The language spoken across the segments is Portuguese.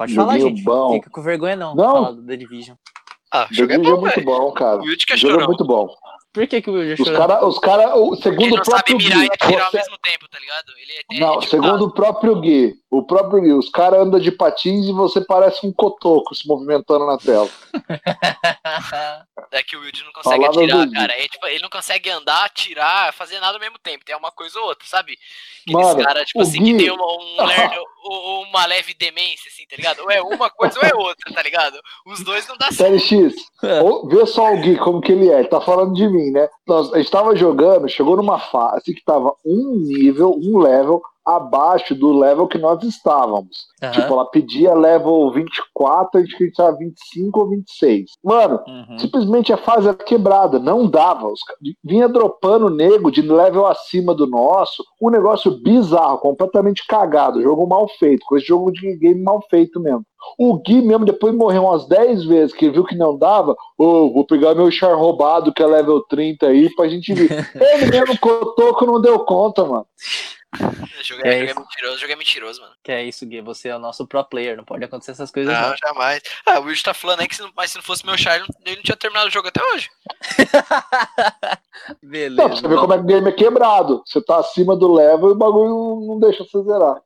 Pode falar, Joguinho gente. bom. Fica com vergonha não. Não. Falar do The Division. Ah, o O jogo é jogo é bom, muito bom, cara. O Wild que é O jogo é muito bom. Por que, que o Will já Os caras, os cara, o- Ele segundo o não sabe próprio mirar e Gui, atirar ao você- mesmo tempo, tá ligado? Ele é, é Não, tipo, segundo o próprio Gui, o próprio Gui, os caras andam de patins e você parece um cotoco se movimentando na tela. É que o Wild não consegue Palavra atirar, do cara. É, tipo, ele não consegue andar, atirar, fazer nada ao mesmo tempo. Tem uma coisa ou outra, sabe? Aqueles caras, tipo assim, Gui- que tem uma, um ler- ou- uma leve demência, assim, tá ligado? Ou é uma coisa ou é outra, tá ligado? Os dois não dá certo. Série X, É. vê só o Gui como que ele é, ele tá falando de mim, né? Nós, a gente tava jogando, chegou numa fase que tava um nível, um level abaixo do level que nós estávamos. Aham. Tipo, ela pedia level 24, a gente queria estar 25 ou 26. Mano, Uhum. simplesmente a fase era quebrada, não dava. Os vinha dropando nego de level acima do nosso, um negócio bizarro, completamente cagado, jogo mal feito, com esse jogo de game mal feito mesmo. O Gui mesmo depois morreu umas 10 vezes, que viu que não dava, ô, vou pegar meu char roubado, que é level 30 aí, pra gente ver. Ele mesmo cotoco não deu conta, mano. O jogo É jogo é isso. mentiroso, o jogo é mentiroso, mano. Que é isso, Gui. Você é o nosso pro player. Não pode acontecer essas coisas, Não, não. jamais. Ah, o Wild tá falando aí que se não, mas se não fosse meu char, ele não- tinha terminado o jogo até hoje. Beleza. Não, você ver como é que o game é quebrado. Você tá acima do level e o bagulho não deixa você zerar.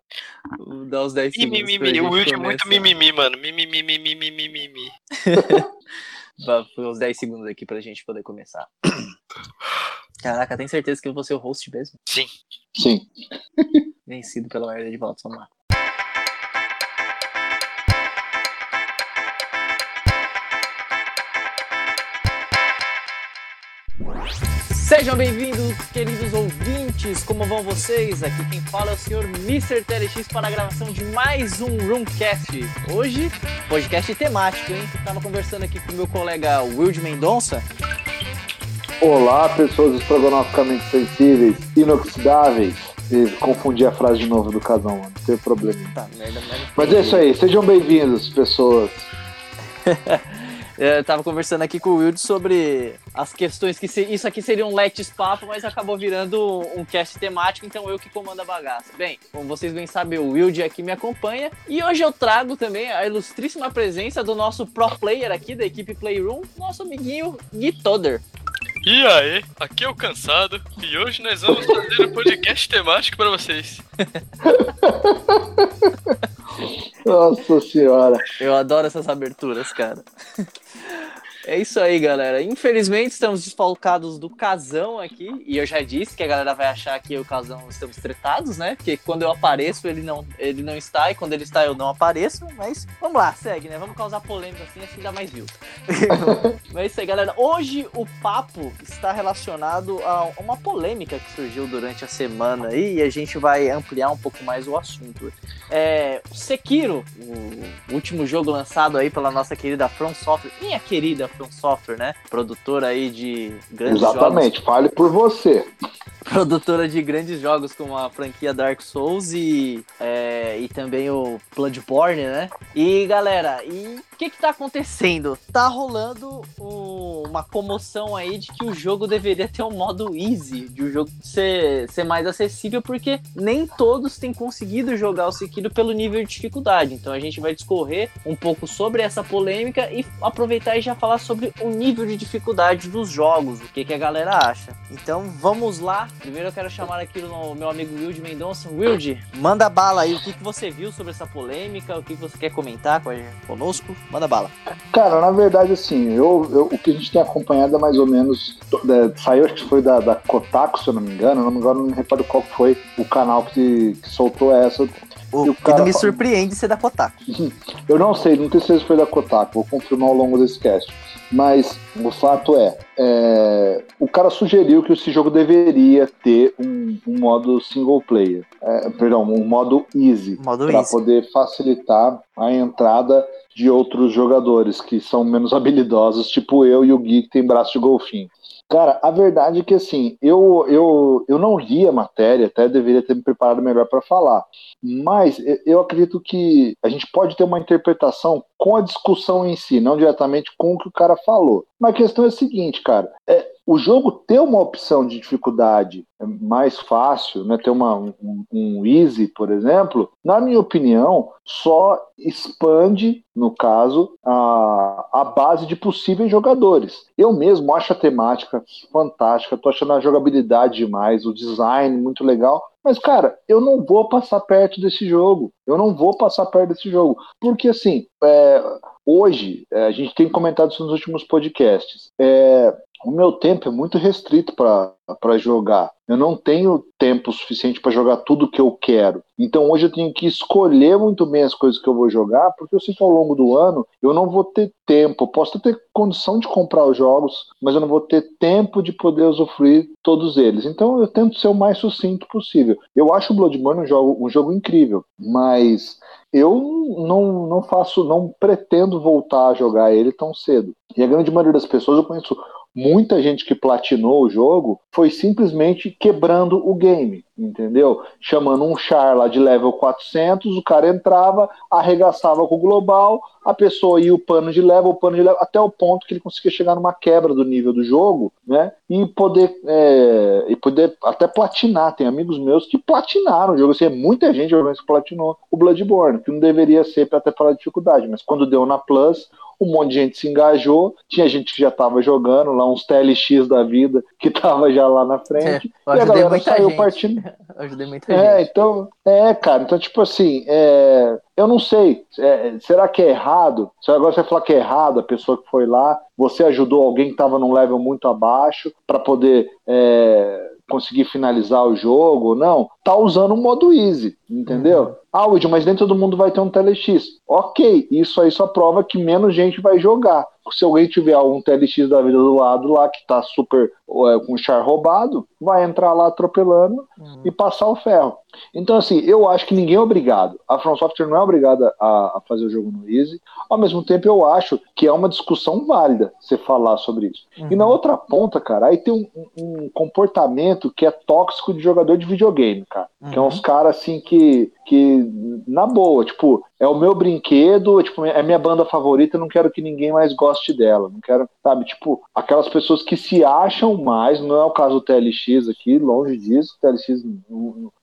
Vou dar os 10 Ih, segundos. pra mimimi. gente O Wild é muito mimimi, mano. Mimimi, mimimi, mimimi. Uns 10 segundos aqui pra gente poder começar. Caraca, tem certeza que eu vou ser o host mesmo? Sim. Sim. Vencido pela maioria de votos, vamos lá. Sejam bem-vindos, queridos ouvintes. Como vão vocês? Aqui quem fala é o senhor Mr. TLX para a gravação de mais um Roomcast. Hoje, podcast temático, hein? Tava conversando aqui com o meu colega Wild Mendonça. Olá, pessoas estrogonoficamente sensíveis, inoxidáveis. E confundi a frase de novo do casal, mano. Não tem problema. Tá, merda, merda. Mas é isso aí, sejam bem-vindos, pessoas. Eu tava conversando aqui com o Wild sobre as questões que se- isso aqui seria um let's papo, mas acabou virando um cast temático, então eu que comando a bagaça. Bem, como vocês bem sabem, o Wild aqui me acompanha e hoje eu trago também a ilustríssima presença do nosso pro player aqui da equipe Playroom, nosso amiguinho Gui Toder. E aí, aqui é o Cansado e hoje nós vamos fazer um podcast temático pra vocês. Nossa senhora. Eu adoro essas aberturas, cara. É isso aí, galera. Infelizmente, estamos desfalcados do Casão aqui. E eu já disse que a galera vai achar que eu e o Casão estamos tretados, né? Porque quando eu apareço, ele não, ele não está. E quando ele está, eu não apareço. Mas vamos lá, segue, né? Vamos causar polêmica assim, assim dá mais views. Mas é isso aí, galera. Hoje o papo está relacionado a uma polêmica que surgiu durante a semana aí. E a gente vai ampliar um pouco mais o assunto. É, Sekiro, o último jogo lançado aí pela nossa querida From Software, minha querida From Software, né? Produtora aí de grandes Exatamente, fale por você. jogos, produtora de grandes jogos como a franquia Dark Souls e, é, e também o Bloodborne, né? E galera, e o que que tá acontecendo? Tá rolando um- uma comoção aí de que o jogo deveria ter um modo easy, de o jogo ser, ser mais acessível, porque nem todos têm conseguido jogar o Sekiro pelo nível de dificuldade. Então a gente vai discorrer um pouco sobre essa polêmica e aproveitar e já falar sobre o nível de dificuldade dos jogos, o que, que a galera acha. Então vamos lá. Primeiro eu quero chamar aqui o meu amigo Wilde Mendonça. Wilde, manda bala aí. O que, que você viu sobre essa polêmica? O que, que você quer comentar conosco? Manda bala. Cara, na verdade, assim, eu, eu- o que a gente tem acompanhado é mais ou menos. é, saiu, acho que foi da, da Kotaku, se eu não me engano. Não, agora não me recordo qual foi o canal que, que soltou essa. O o que me surpreende ser da Kotaku. Eu não sei, não tenho certeza se foi da Kotaku, vou confirmar ao longo desse cast. Mas o fato é, é, o cara sugeriu que esse jogo deveria ter um, um modo single player. É, perdão, um modo easy. Para poder facilitar a entrada de outros jogadores que são menos habilidosos, tipo eu e o Gui que tem braço de golfinho. Cara, a verdade é que assim, eu, eu, eu não li a matéria, até deveria ter me preparado melhor para falar. Mas eu- acredito que a gente pode ter uma interpretação com a discussão em si, não diretamente com o que o cara falou. Mas a questão é a seguinte, cara. é, o jogo ter uma opção de dificuldade mais fácil, né, ter uma, um, um easy, por exemplo, na minha opinião, só expande, no caso, a, a base de possíveis jogadores. Eu mesmo acho a temática fantástica, tô achando a jogabilidade demais, o design muito legal, mas, cara, eu não vou passar perto desse jogo. Eu não vou passar perto desse jogo. Porque, assim, é, hoje, é, a gente tem comentado isso nos últimos podcasts. É, o meu tempo é muito restrito para jogar. Eu não tenho tempo suficiente para jogar tudo que eu quero. Então hoje eu tenho que escolher muito bem as coisas que eu vou jogar, porque eu sei que ao longo do ano eu não vou ter tempo. Posso ter condição de comprar os jogos, mas eu não vou ter tempo de poder usufruir todos eles. Então eu tento ser o mais sucinto possível. Eu acho o Bloodborne um jogo, um jogo incrível, mas eu não, não faço, não pretendo voltar a jogar ele tão cedo. E a grande maioria das pessoas eu conheço muita gente que platinou o jogo foi simplesmente quebrando o game, entendeu? Chamando um char lá de level 400, o cara entrava, arregaçava com o global, a pessoa ia o pano de level, o pano de level, até o ponto que ele conseguia chegar numa quebra do nível do jogo, né? E poder, é, e poder até platinar. Tem amigos meus que platinaram o jogo. Assim, muita gente que platinou o Bloodborne, que não deveria ser até pela dificuldade, mas quando deu na Plus, um monte de gente se engajou, tinha gente que já estava jogando lá, uns TLX da vida, que estava já lá na frente, é, e a galera saiu gente. partindo. Eu ajudei muita é, gente. então, é, cara, então, tipo assim, é, eu não sei, é, será que é errado? Se agora você falar que é errado, a pessoa que foi lá, você ajudou alguém que estava num level muito abaixo para poder é, conseguir finalizar o jogo, não, tá usando o modo easy, entendeu? Uhum. Ah, Woody, mas nem todo mundo vai ter um TLX. Ok, isso aí só prova que menos gente vai jogar. Se alguém tiver um TLX da vida do lado lá, que tá super é, com char roubado, vai entrar lá atropelando uhum. e passar o ferro. Então, assim, eu acho que ninguém é obrigado. A From Software não é obrigada a, a, fazer o jogo no Easy. Ao mesmo tempo, eu acho que é uma discussão válida você falar sobre isso. Uhum. E na outra ponta, cara, aí tem um, um, comportamento que é tóxico de jogador de videogame, cara. Uhum. Que é uns caras, assim, que, que, na boa, tipo, é o meu brinquedo, tipo, é minha banda favorita, não quero que ninguém mais goste dela. Não quero, sabe, tipo, aquelas pessoas que se acham mais, não é o caso do TLX aqui, longe disso, o TLX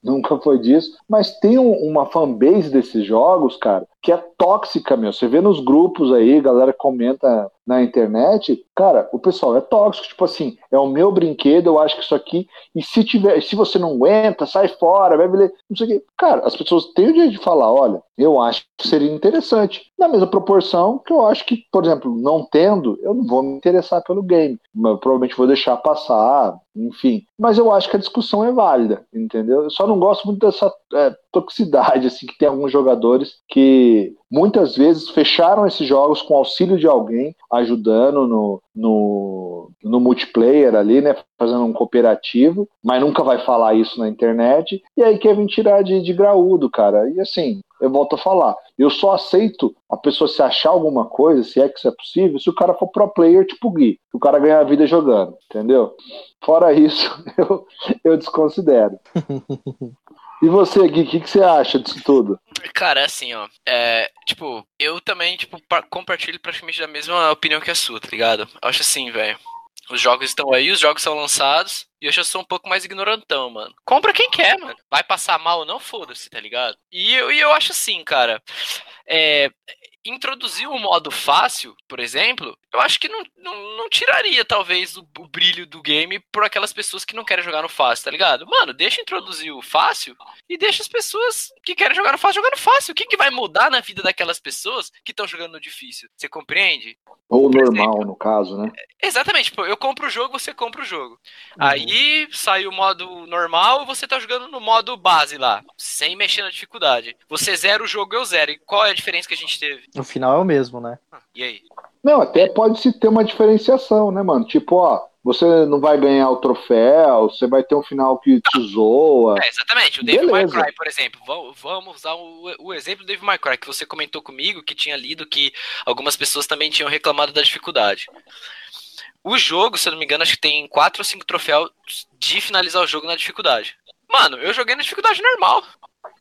nunca foi disso, mas tem um, uma fanbase desses jogos, cara, que é tóxica, meu. Você vê nos grupos aí, galera comenta na internet, cara, o pessoal é tóxico, tipo assim, é o meu brinquedo, eu acho que isso aqui, e se tiver, se você não aguenta, sai fora, vai ver, não sei o quê. Cara, as pessoas têm o direito de falar, olha, eu acho que seria interessante. Na mesma proporção que eu acho que, por exemplo, não tendo, eu não vou me interessar pelo game. Mas provavelmente vou deixar passar, enfim. Mas eu acho que a discussão é válida, entendeu? Eu só não gosto muito dessa é, toxicidade, assim, que tem alguns jogadores que muitas vezes fecharam esses jogos com auxílio de alguém, ajudando no, no, no multiplayer ali, né? Fazendo um cooperativo, mas nunca vai falar isso na internet. E aí quer vir tirar de, de graúdo, cara. E assim, eu volto a falar, eu só aceito a pessoa se achar alguma coisa, se é que isso é possível, se o cara for pro player tipo Gui, que o cara ganha a vida jogando, entendeu? Fora isso, eu, eu desconsidero. E você, Gui, o que, que, você acha disso tudo? Cara, assim, ó. É, tipo, eu também, tipo, compartilho praticamente da mesma opinião que a sua, tá ligado? Eu acho assim, velho. Os jogos estão aí, os jogos são lançados, e eu já sou um pouco mais ignorantão, mano. Compra quem quer, mano. Vai passar mal ou não, foda-se, tá ligado? E eu, e eu acho assim, cara. É, introduzir o modo fácil, por exemplo, eu acho que não, não, não tiraria, talvez, o, o, brilho do game por aquelas pessoas que não querem jogar no fácil, tá ligado? Mano, deixa introduzir o fácil e deixa as pessoas que querem jogar no fácil jogando fácil. O que, que vai mudar na vida daquelas pessoas que estão jogando no difícil? Você compreende? Ou por normal, exemplo, no caso, né? Exatamente, tipo, eu compro o jogo, você compra o jogo. Uhum. Aí sai o modo normal e você tá jogando no modo base lá, sem mexer na dificuldade. Você zera o jogo, eu zero. E qual é a diferença que a gente teve? No final é o mesmo, né? Ah, e aí? Não, até pode se ter uma diferenciação, né, mano? Tipo, ó, você não vai ganhar o troféu, você vai ter um final que te zoa. É, exatamente. O David May Cry, por exemplo. Vamos usar o, o exemplo do David May Cry, que você comentou comigo, que tinha lido que algumas pessoas também tinham reclamado da dificuldade. O jogo, se eu não me engano, acho que tem 4 ou 5 troféus de finalizar o jogo na dificuldade. Mano, eu joguei na dificuldade normal.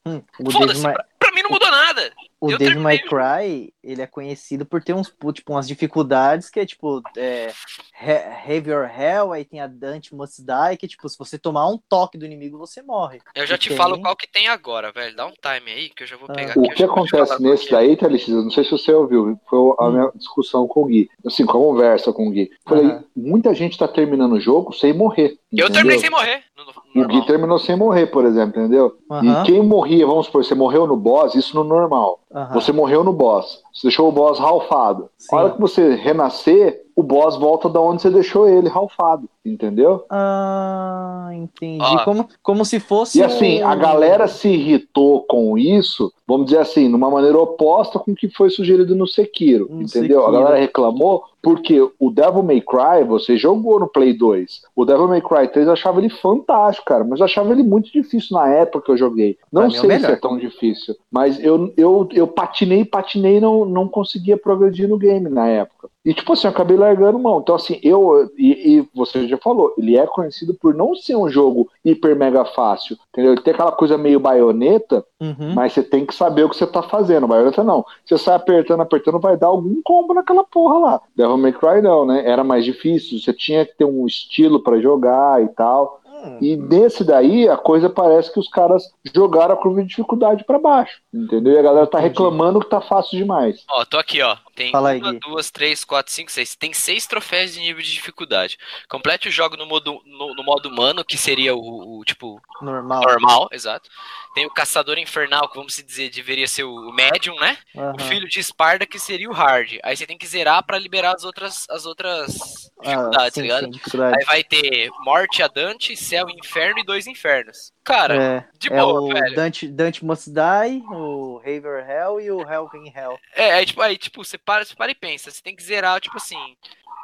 Hum, Foda-se, pra, pra mim não mudou nada. O Eu Devil May Cry, ele é conhecido por ter uns, tipo, umas dificuldades que é tipo, é, Have Your Hell, aí tem a Dante Must Die, que tipo, se você tomar um toque do inimigo, você morre. Eu já E te tem- falo qual que tem agora, velho. Dá um time aí que eu já vou Ah. pegar O aqui. eu que acontece nesse que é. daí, Thalissa, não sei se você ouviu, foi a Hum. minha discussão com o Gui, assim, com a conversa com o Gui. Falei, Aham. muita gente tá terminando o jogo sem morrer. Eu entendeu? terminei sem morrer. No, no O. Gui terminou sem morrer, por exemplo, entendeu? E quem morria, vamos supor, você morreu no boss, isso no normal. Aham. Você morreu no boss, você deixou o boss ralfado. Sim. A hora que você renascer, o boss volta da onde você deixou ele ralfado, entendeu? Ah, entendi. Ó. Como, como se fosse. E assim, um- a galera se irritou com isso, vamos dizer assim, numa maneira oposta com o que foi sugerido no Sekiro, No entendeu? A Sekiro. galera reclamou porque o Devil May Cry, você jogou no Play 2. O Devil May Cry 3 eu achava ele fantástico, cara, mas eu achava ele muito difícil na época que eu joguei. Não Pra é sei se melhor. é tão difícil, mas eu, eu, eu patinei, patinei e não, não conseguia progredir no game na época. E tipo assim, eu acabei largando mão. Então, assim, eu. E, e você já falou, ele é conhecido por não ser um jogo hiper mega fácil. Entendeu? Ele tem aquela coisa meio baioneta, Uhum. mas você tem que saber o que você tá fazendo. Baioneta não. Você sai apertando, apertando, vai dar algum combo naquela porra lá. Devil May Cry não, né? Era mais difícil, você tinha que ter um estilo pra jogar e tal. Hum. E nesse daí, a coisa parece que os caras jogaram a curva de dificuldade pra baixo. Entendeu? E a galera tá reclamando que tá fácil demais. Ó, tô aqui, ó. Tem Fala aí, uma, Gui. duas, três, quatro, cinco, seis. Tem seis troféus de nível de dificuldade. Complete o jogo no modo, no, no modo humano, que seria o, o, tipo Normal. normal, exato. Tem o caçador infernal, que vamos dizer, deveria ser o médium, né? Aham. O filho de Esparda, que seria o hard. Aí você tem que zerar pra liberar as outras, as outras Ah, dificuldades, sim, tá ligado? sim, dificuldade. Aí vai ter morte a Dante, céu e inferno e dois infernos. Cara, É, de é boa, o velho. Dante, Dante Must Die, o Haver Hell e o Hell in Hell. É, aí, tipo, aí, tipo, você para, você para e pensa. Você tem que zerar, tipo assim,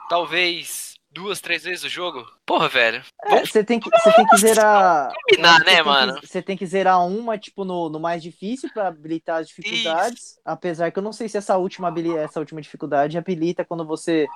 talvez duas, três vezes o jogo. Porra, velho. É, Você tem que, você tem que zerar. combinar, né, mano? Você tem que zerar uma, tipo, no, no mais difícil pra habilitar as dificuldades. Apesar que eu não sei se essa última, essa última dificuldade habilita quando você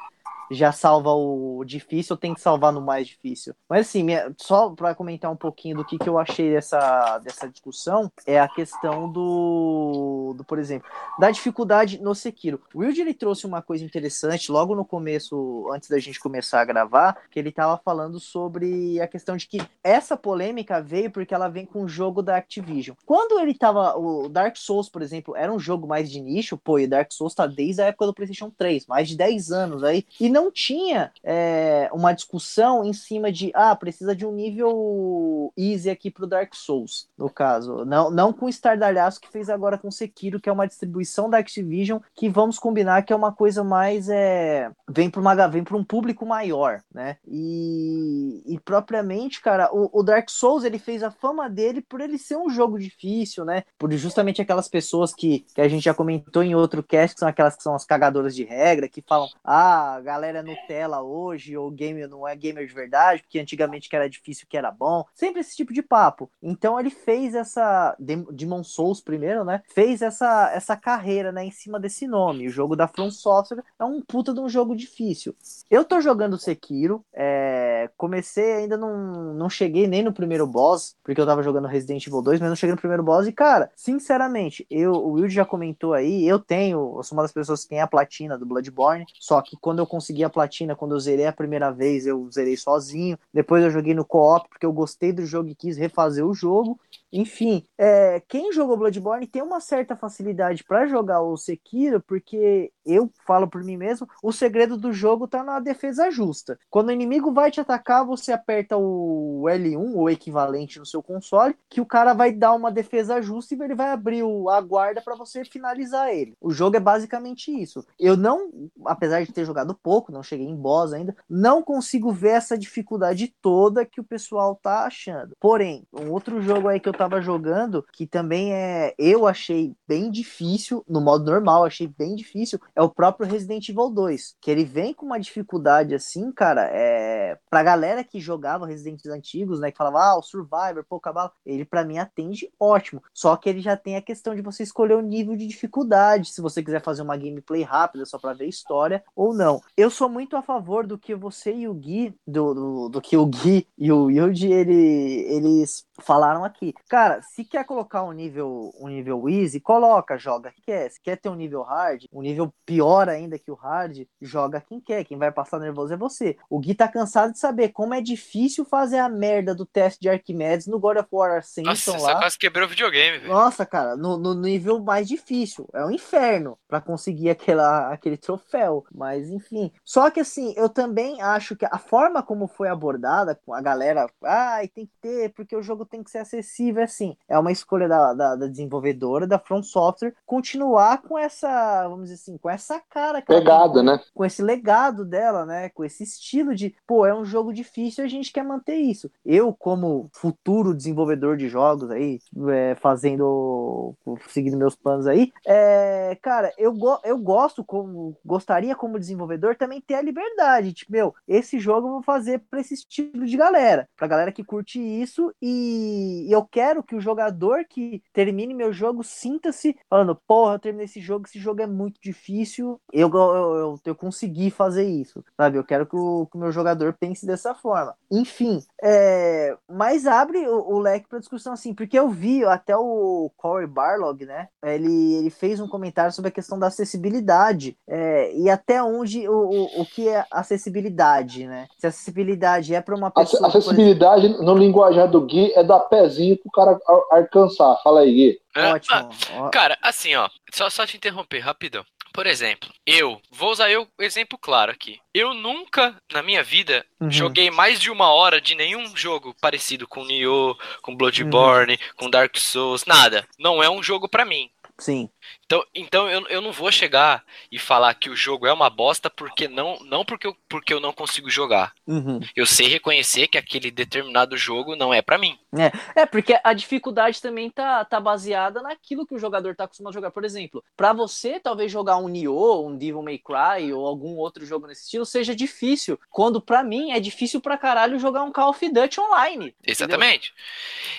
já salva o difícil tem que salvar no mais difícil. Mas assim, minha- só pra comentar um pouquinho do que, que eu achei dessa, dessa discussão, é a questão do, do, por exemplo, da dificuldade no Sekiro. O Wilde ele trouxe uma coisa interessante logo no começo, antes da gente começar a gravar, que ele tava falando sobre a questão de que essa polêmica veio porque ela vem com o jogo da Activision. Quando ele tava, o Dark Souls, por exemplo, era um jogo mais de nicho, pô, e Dark Souls tá desde a época do PlayStation 3, mais de 10 anos aí, e não tinha é, uma discussão em cima de, ah, precisa de um nível easy aqui pro Dark Souls, no caso. Não, não com o Stardalhaço que fez agora com Sekiro, que é uma distribuição da Activision, que vamos combinar que é uma coisa mais, é, vem para uma vem para um público maior, né? E, e propriamente, cara, o, o Dark Souls ele fez a fama dele por ele ser um jogo difícil, né? Por justamente aquelas pessoas que, que a gente já comentou em outro cast, que são aquelas que são as cagadoras de regra, que falam, ah, galera é Nutella hoje, ou game não é gamer de verdade, porque antigamente que era difícil que era bom. Sempre esse tipo de papo. Então ele fez essa. Dem- Demon Souls primeiro, né? Fez essa, essa carreira, né, em cima desse nome. O jogo da From Software é um puta de um jogo difícil. Eu tô jogando Sekiro, é, comecei, ainda não, não cheguei nem no primeiro boss, porque eu tava jogando Resident Evil 2, mas não cheguei no primeiro boss. E, cara, sinceramente, eu, o Will já comentou aí, eu tenho, eu sou uma das pessoas que tem a platina do Bloodborne, só que quando eu consegui a platina, quando eu zerei a primeira vez, eu zerei sozinho. Depois eu joguei no co-op, porque eu gostei do jogo e quis refazer o jogo. Enfim, é, quem jogou Bloodborne tem uma certa facilidade para jogar o Sekiro, porque eu falo por mim mesmo, o segredo do jogo tá na defesa justa. Quando o inimigo vai te atacar, você aperta o L1, ou equivalente no seu console, que o cara vai dar uma defesa justa e ele vai abrir a guarda para você finalizar ele. O jogo é basicamente isso. Eu não, apesar de ter jogado pouco, não cheguei em boss ainda, não consigo ver essa dificuldade toda que o pessoal tá achando. Porém, um outro jogo aí que eu tava jogando, que também é, eu achei bem difícil, no modo normal, achei bem difícil, é o próprio Resident Evil 2, que ele vem com uma dificuldade assim, cara, é, pra galera que jogava Resident antigos, né, que falava, ah, o Survivor, pô, cabalo, ele pra mim atende ótimo, só que ele já tem a questão de você escolher o nível de dificuldade, se você quiser fazer uma gameplay rápida só pra ver história ou não. Eu sou muito a favor do que você e o Gui, do, do, do que o Gui e o Yuji, ele, eles falaram aqui. Cara, se quer colocar um nível, um nível easy, coloca, joga quem quer. Se quer ter um nível hard, um nível pior ainda que o hard, joga quem quer. Quem vai passar nervoso é você. O Gui tá cansado de saber como é difícil fazer a merda do teste de Arquimedes no God of War Ascension Nossa, lá. você quase quebrou o videogame, velho. Nossa, cara, no, no nível mais difícil. É um inferno para conseguir aquela, aquele troféu. Mas, enfim. Só que, assim, eu também acho que a forma como foi abordada, com a galera, ai, tem que ter, porque o jogo tem que ser acessível, assim. É uma escolha da, da, da desenvolvedora, da From Software, continuar com essa, vamos dizer assim, com essa cara. ela tem, né? com esse legado dela, né? Com esse estilo de, pô, é um jogo difícil e a gente quer manter isso. Eu, como futuro desenvolvedor de jogos aí, é, fazendo, seguindo meus planos aí, é, cara, eu, go eu gosto como, gostaria como desenvolvedor também ter a liberdade, tipo, meu, esse jogo eu vou fazer pra esse estilo de galera, pra galera que curte isso e, e eu quero que o jogador que termine meu jogo sinta-se falando, porra, eu terminei esse jogo, esse jogo é muito difícil, eu, eu, eu, eu consegui fazer isso, sabe? Eu quero que o, que o meu jogador pense dessa forma. Enfim, é, mas abre o, o leque para discussão assim, porque eu vi até o Corey Barlog, né? Ele, ele fez um comentário sobre a questão da acessibilidade é, e até onde o, o, o que é acessibilidade, né? Se acessibilidade é para uma pessoa. Acessibilidade exemplo... no linguajar do Gui é dar pezinho pro cara alcançar. Fala aí, Gui. É, Ótimo. Ah, cara, assim, ó, só, só te interromper rapidão. Por exemplo, eu, vou usar eu exemplo claro aqui. Eu nunca, na minha vida, uhum. joguei mais de uma hora de nenhum jogo parecido com Nioh, com Bloodborne, uhum. com Dark Souls, nada. Não é um jogo para mim. Sim. Então, então eu, eu não vou chegar e falar que o jogo é uma bosta porque não, não porque, eu, porque eu não consigo jogar. Uhum. Eu sei reconhecer que aquele determinado jogo não é para mim. É, é, porque a dificuldade também tá, tá baseada naquilo que o jogador tá acostumado a jogar. Por exemplo, para você talvez jogar um Nioh, um Devil May Cry ou algum outro jogo nesse estilo seja difícil, quando para mim é difícil pra caralho jogar um Call of Duty online. Exatamente.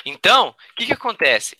Entendeu? Então, o que que acontece?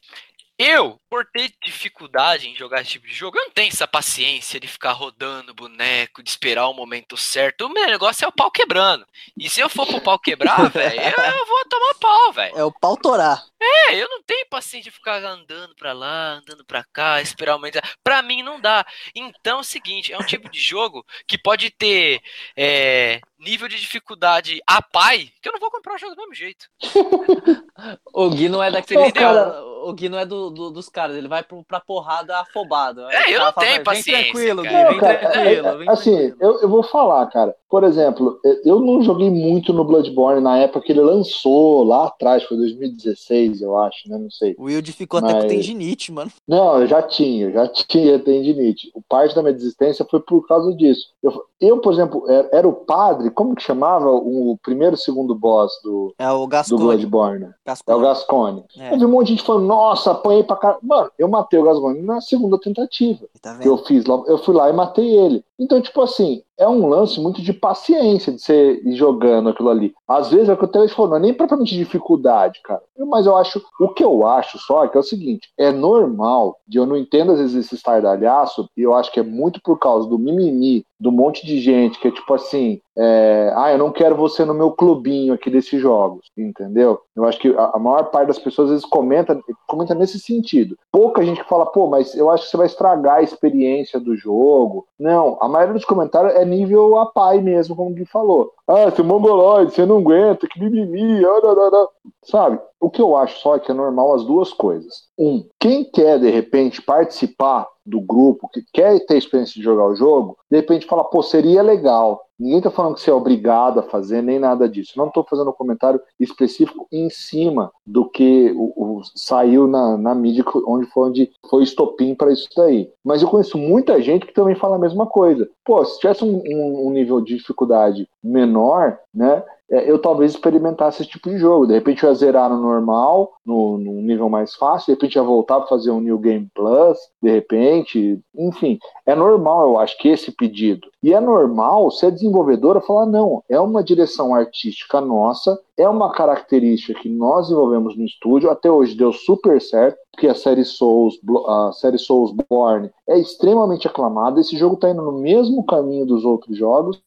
Eu, por ter dificuldade em jogar esse tipo de jogo, eu não tenho essa paciência de ficar rodando boneco, de esperar o momento certo. O meu negócio é o pau quebrando. E se eu for pro pau quebrar, velho, eu, vou tomar pau, velho. É o pau torar. É, eu não tenho paciência de ficar andando pra lá, andando pra cá, esperar o momento. Pra mim não dá. Então é o seguinte, é um tipo de jogo que pode ter é, nível de dificuldade a pai, que eu não vou comprar o jogo do mesmo jeito. o Gui não é daquele. Cara... O Gui não é do, do, dos caras, ele vai pra porrada afobado. É, eu não tenho paciência. Vem tranquilo, cara. Gui, vem cara, tranquilo. É, assim, tranquilo. Eu, eu vou falar, cara. Por exemplo, eu não joguei muito no Bloodborne na época que ele lançou, lá atrás, foi 2016, eu acho, né? Não sei. O Wilde ficou Mas... até com tendinite, mano. Não, eu já tinha, já tinha tendinite. O parte da minha desistência foi por causa disso. Eu, eu por exemplo, era, era o padre, como que chamava o primeiro e segundo boss do, é o do Bloodborne? Gascone. É o Gascone. É. Vi um monte de gente falando, nossa, apanhei pra caralho. Mano, eu matei o Gascone na segunda tentativa. Tá eu fiz eu fui lá e matei ele. Então, tipo assim, é um lance muito de paciência de ir jogando aquilo ali. Às vezes é o que o Teles falou, não é nem propriamente dificuldade, cara. Mas eu acho, o que eu acho só é que é o seguinte: é normal, de eu não entendo às vezes esse estardalhaço, e eu acho que é muito por causa do mimimi, do monte de gente que é tipo assim, é, ah, eu não quero você no meu clubinho aqui desses jogos, entendeu? Eu acho que a, maior parte das pessoas às vezes comenta, comenta nesse sentido. Pouca gente que fala, pô, mas eu acho que você vai estragar a experiência do jogo. Não, a maioria dos comentários é nível a pai mesmo, como o Gui falou. Ah, seu mongoloide, você não aguenta, que mimimi, ah, ah, ah, sabe? O que eu acho só é que é normal as duas coisas. Um, quem quer de repente participar do grupo, que quer ter experiência de jogar o jogo, de repente fala, pô, seria legal. Ninguém está falando que você é obrigado a fazer, nem nada disso. Não estou fazendo um comentário específico em cima do que o, o saiu na, na mídia, onde foi onde foi estopim para isso daí. Mas eu conheço muita gente que também fala a mesma coisa. Pô, se tivesse um, um, um nível de dificuldade menor, né? É, eu talvez experimentasse esse tipo de jogo. De repente eu ia zerar no normal, no, no nível mais fácil, de repente ia voltar para fazer um New Game Plus, de repente, enfim. É normal, eu acho, que esse pedido. E é normal se a desenvolvedora falar, não, é uma direção artística nossa, é uma característica que nós desenvolvemos no estúdio, até hoje deu super certo, porque a série Souls, a série Soulsborne é extremamente aclamada, esse jogo está indo no mesmo caminho dos outros jogos,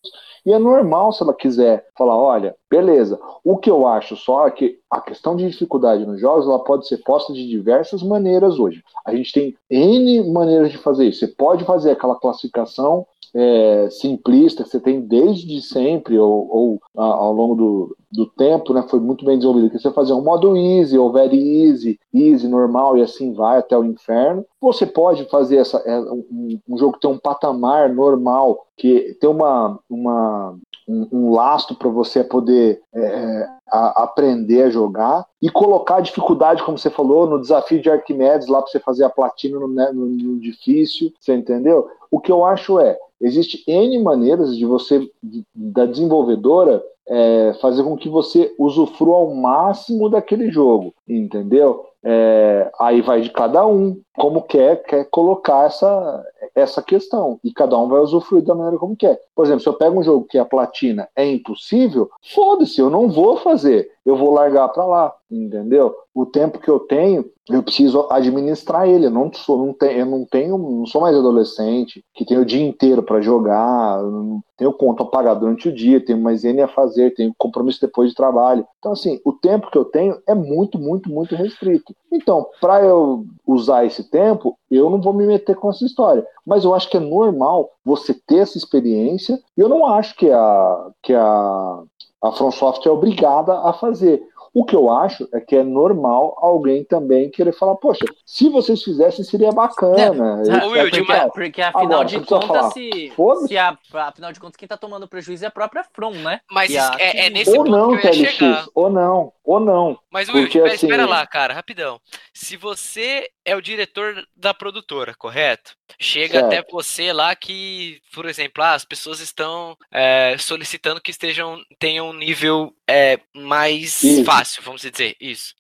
e é normal se ela quiser falar, olha, beleza. O que eu acho só é que a questão de dificuldade nos jogos ela pode ser posta de diversas maneiras hoje. A gente tem N maneiras de fazer isso. Você pode fazer aquela classificação é, simplista que você tem desde sempre ou, ou a, ao longo do, do tempo, né, foi muito bem desenvolvido, que você fazer um modo easy ou very easy, easy, normal e assim vai até o inferno. Você pode fazer essa, é, um, um jogo que tem um patamar normal, que tem uma, uma um, um lastro para você poder é, a, aprender a jogar e colocar a dificuldade, como você falou, no desafio de Arquimedes lá para você fazer a platina no, né, no, no difícil, você entendeu? O que eu acho é, existe N maneiras de você, da desenvolvedora, é, fazer com que você usufrua ao máximo daquele jogo, entendeu? É, aí vai de cada um, como quer, quer colocar essa, essa questão. E cada um vai usufruir da maneira como quer. Por exemplo, se eu pego um jogo que a platina é impossível, foda-se, eu não vou fazer. Eu vou largar para lá, entendeu? O tempo que eu tenho, eu preciso administrar ele. Eu não sou, não tenho, eu não tenho, não sou mais adolescente que tem o dia inteiro para jogar, tenho conta a pagar durante o dia, tenho mais N a fazer, tenho compromisso depois de trabalho. Então, assim, o tempo que eu tenho é muito, muito, muito restrito. Então, para eu usar esse tempo, eu não vou me meter com essa história. Mas eu acho que é normal você ter essa experiência, e eu não acho que a, que a, a FromSoft é obrigada a fazer. O que eu acho é que é normal alguém também querer falar, poxa, se vocês fizessem seria bacana. É, Will, porque, uma... porque afinal Agora, de contas, se, se a, afinal de contas, quem tá tomando prejuízo é a própria From, né? Mas é, é, nesse ou ponto não, que eu ia chegar. Ou não, ou não. Mas Will, porque, espera, assim... espera lá, cara, rapidão. Se você é o diretor da produtora, correto? Chega certo. até você lá que, por exemplo, ah, as pessoas estão é, solicitando que estejam tenham um nível é, mais isso. fácil, vamos dizer isso.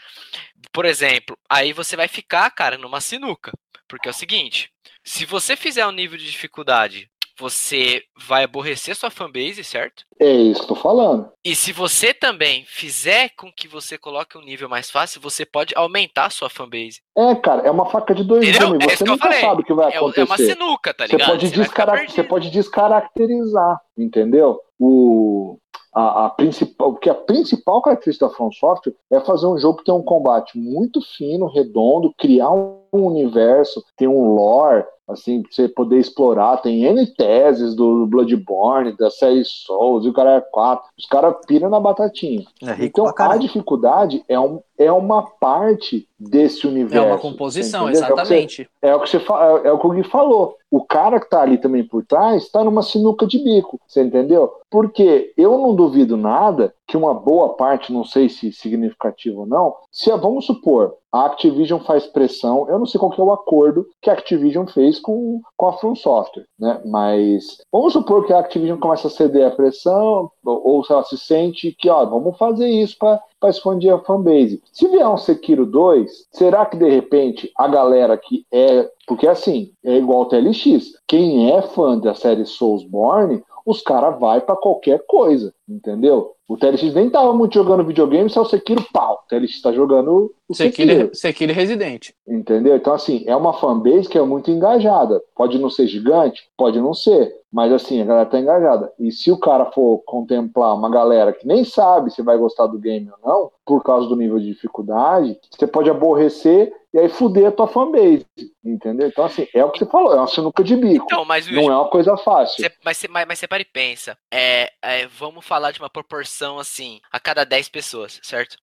Por exemplo, aí você vai ficar, cara, numa sinuca, porque é o seguinte: se você fizer um nível de dificuldade você vai aborrecer sua fanbase, certo? É isso que eu tô falando. E se você também fizer com que você coloque um nível mais fácil, você pode aumentar sua fanbase. É, cara, é uma faca de dois gumes. É você nunca sabe o que vai acontecer. É uma sinuca, tá ligado? Você pode, você descara... você pode descaracterizar, entendeu? O, a, a, principal, porque a principal característica da From Software é fazer um jogo que tem um combate muito fino, redondo, criar um universo, tem um lore, assim, pra você poder explorar. Tem N teses do Bloodborne, da série Souls, e o cara é 4. Os caras piram na batatinha. É então a dificuldade é, um, é uma parte desse universo. É uma composição, exatamente. É o que você, é o, que você, é, é o que o Gui falou. O cara que tá ali também por trás tá numa sinuca de bico, você entendeu? Porque eu não duvido nada que uma boa parte, não sei se significativo ou não, se vamos supor, a Activision faz pressão, eu não sei qual que é o acordo que a Activision fez com, com a From Software, né? Mas vamos supor que a Activision começa a ceder a pressão, ou, se ela se sente que, ó, vamos fazer isso para expandir a fanbase. Se vier um Sekiro 2, será que de repente a galera que é. Porque assim, é igual o TLX. Quem é fã da série Soulsborne, os caras vai para qualquer coisa, entendeu? O TLX nem tava muito jogando videogame, só o Sekiro, pau. O TLX tá jogando o Sekiro. Sekiro, Sekiro Residente. Entendeu? Então, assim, é uma fanbase que é muito engajada. Pode não ser gigante, pode não ser. Mas, assim, a galera tá engajada. E se o cara for contemplar uma galera que nem sabe se vai gostar do game ou não, por causa do nível de dificuldade, você pode aborrecer e aí fuder a tua fanbase, entendeu? Então, assim, é o que você falou, é uma sinuca de bico. Então, mas, não é uma coisa fácil. Cê, mas, cê, mas, mas você para e pensa, é, é, vamos falar de uma proporção, assim, a cada 10 pessoas, certo?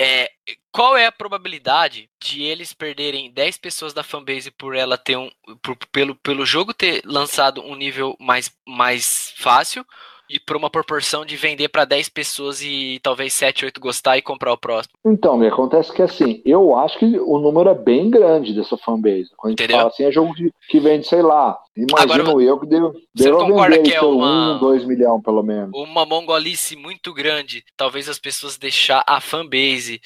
É, qual é a probabilidade de eles perderem 10 pessoas da fanbase por ela ter um. Por, pelo, pelo jogo ter lançado um nível mais, mais fácil e por uma proporção de vender para 10 pessoas e talvez 7, 8 gostar e comprar o próximo. Então, me acontece que assim, eu acho que o número é bem grande dessa fanbase. Quando Entendeu? a gente fala assim, é jogo de, que vende, sei lá, imagino Agora, eu que deu, deu vender que é uma, 1, 2 milhão pelo menos. Uma mongolice muito grande, talvez as pessoas deixar a fanbase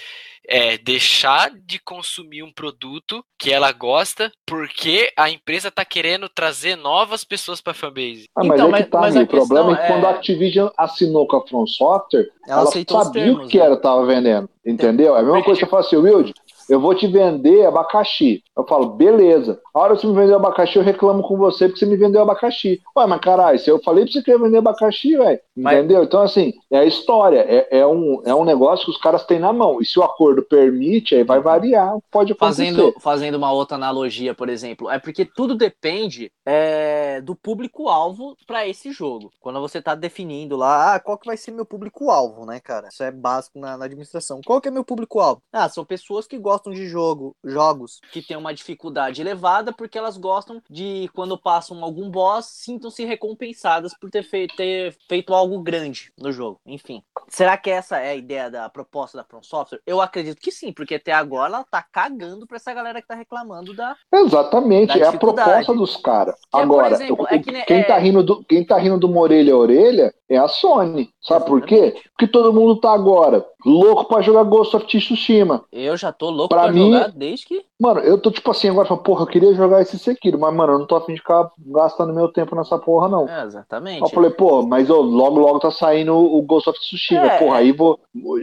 é deixar de consumir um produto que ela gosta porque a empresa tá querendo trazer novas pessoas pra fanbase. Ah, mas Então, é mas- que tá, mas meu, a o problema é que quando é- a Activision assinou com a From Software, Ela ela, sabia termos, o que né? era tava vendendo, entendeu? É a mesma coisa que eu falo assim, Wilde, eu vou te vender abacaxi. Eu falo, beleza. A hora que você me vendeu abacaxi, eu reclamo com você porque você me vendeu abacaxi. Ué, mas caralho, se eu falei pra você que ia vender abacaxi, velho. Mas- Entendeu? Então, assim, é a história. É, é um, é um negócio que os caras têm na mão. E se o acordo permite, aí vai variar. Pode acontecer. Fazendo, fazendo uma outra analogia, por exemplo, é porque tudo depende é, do público-alvo para esse jogo. Quando você tá definindo lá, ah, qual que vai ser meu público-alvo, né, cara? Isso é básico na, na administração. Qual que é meu público-alvo? Ah, são pessoas que gostam de jogo, jogos que têm uma dificuldade elevada porque elas gostam de, quando passam algum boss, sintam-se recompensadas por ter, fei- ter feito algo grande no jogo. Enfim. Será que essa é a ideia da proposta da From Software? Eu acredito que sim, porque até agora ela tá cagando pra essa galera que tá reclamando da. Exatamente, da é a proposta dos caras. É, Agora, exemplo, é que quem, é- tá rindo do, quem tá rindo de uma orelha a orelha é a Sony. Sabe por quê? Exatamente. Porque todo mundo tá agora louco pra jogar Ghost of Tsushima. Eu já tô louco Pra pra, mim- desde que. Mano, eu tô tipo assim, agora porra, eu queria jogar esse Sekiro, mas mano, eu não tô afim de ficar gastando meu tempo nessa porra, não. É, exatamente. Eu falei, pô, mas logo logo tá saindo o Ghost of Tsushima, É, porra, aí vou.